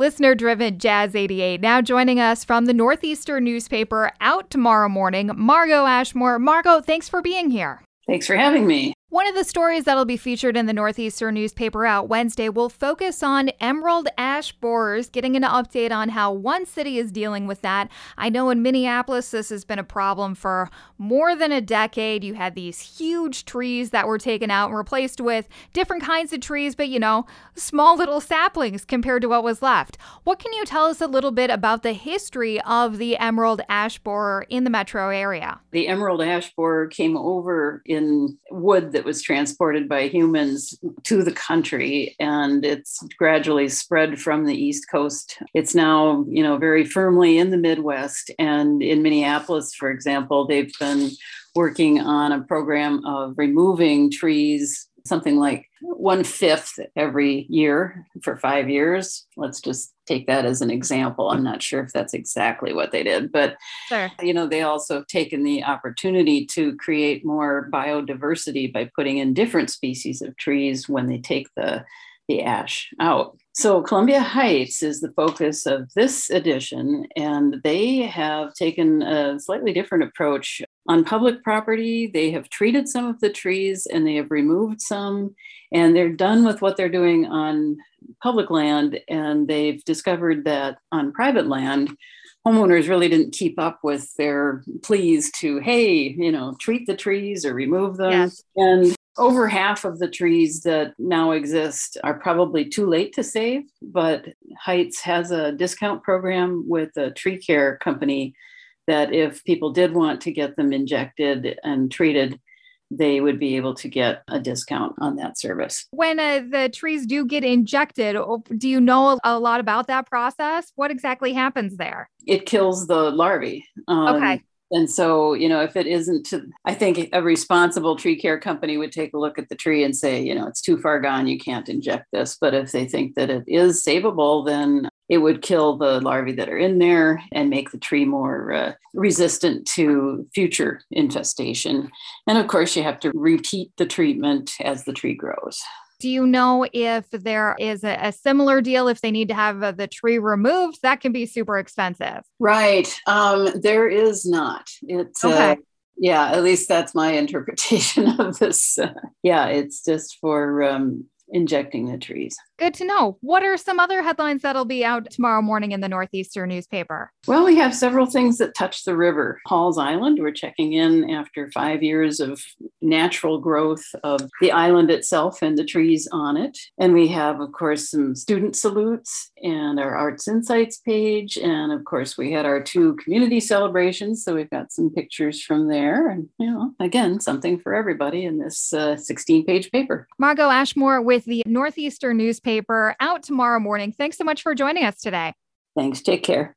Listener driven Jazz 88 now joining us from the Northeastern newspaper out tomorrow morning. Margo Ashmore. Margo, thanks for being here. Thanks for having me. One of the stories that'll be featured in the Northeastern newspaper out Wednesday will focus on emerald ash borers, getting an update on how one city is dealing with that. I know in Minneapolis, this has been a problem for more than a decade. You had these huge trees that were taken out and replaced with different kinds of trees, but you know, small little saplings compared to what was left. What can you tell us a little bit about the history of the emerald ash borer in the metro area? The emerald ash borer came over in wood that was transported by humans to the country and it's gradually spread from the east coast. It's now you know very firmly in the midwest and in minneapolis for example they've been working on a program of removing trees something like one fifth every year for five years. Let's just take that as an example. I'm not sure if that's exactly what they did, but sure. you know, they also have taken the opportunity to create more biodiversity by putting in different species of trees when they take the the ash out. So, Columbia Heights is the focus of this edition, and they have taken a slightly different approach. On public property, they have treated some of the trees and they have removed some, and they're done with what they're doing on public land. And they've discovered that on private land, homeowners really didn't keep up with their pleas to, hey, you know, treat the trees or remove them. Yes. And over half of the trees that now exist are probably too late to save, but Heights has a discount program with a tree care company that if people did want to get them injected and treated, they would be able to get a discount on that service. When uh, the trees do get injected, do you know a lot about that process? What exactly happens there? It kills the larvae. Um, okay. And so, you know, if it isn't, to, I think a responsible tree care company would take a look at the tree and say, you know, it's too far gone, you can't inject this. But if they think that it is savable, then it would kill the larvae that are in there and make the tree more uh, resistant to future infestation. And of course, you have to repeat the treatment as the tree grows. Do you know if there is a, a similar deal if they need to have uh, the tree removed? That can be super expensive. Right. Um, there is not. It's uh, okay. Uh, yeah, at least that's my interpretation of this. Uh, yeah, it's just for um, injecting the trees. Good to know. What are some other headlines that'll be out tomorrow morning in the Northeastern newspaper? Well, we have several things that touch the river. Halls Island, we're checking in after five years of natural growth of the island itself and the trees on it. And we have, of course, some student salutes and our Arts Insights page. And of course, we had our two community celebrations. So we've got some pictures from there. And, you know, again, something for everybody in this 16 uh, page paper. Margo Ashmore with the Northeastern newspaper out tomorrow morning. Thanks so much for joining us today. Thanks. Take care.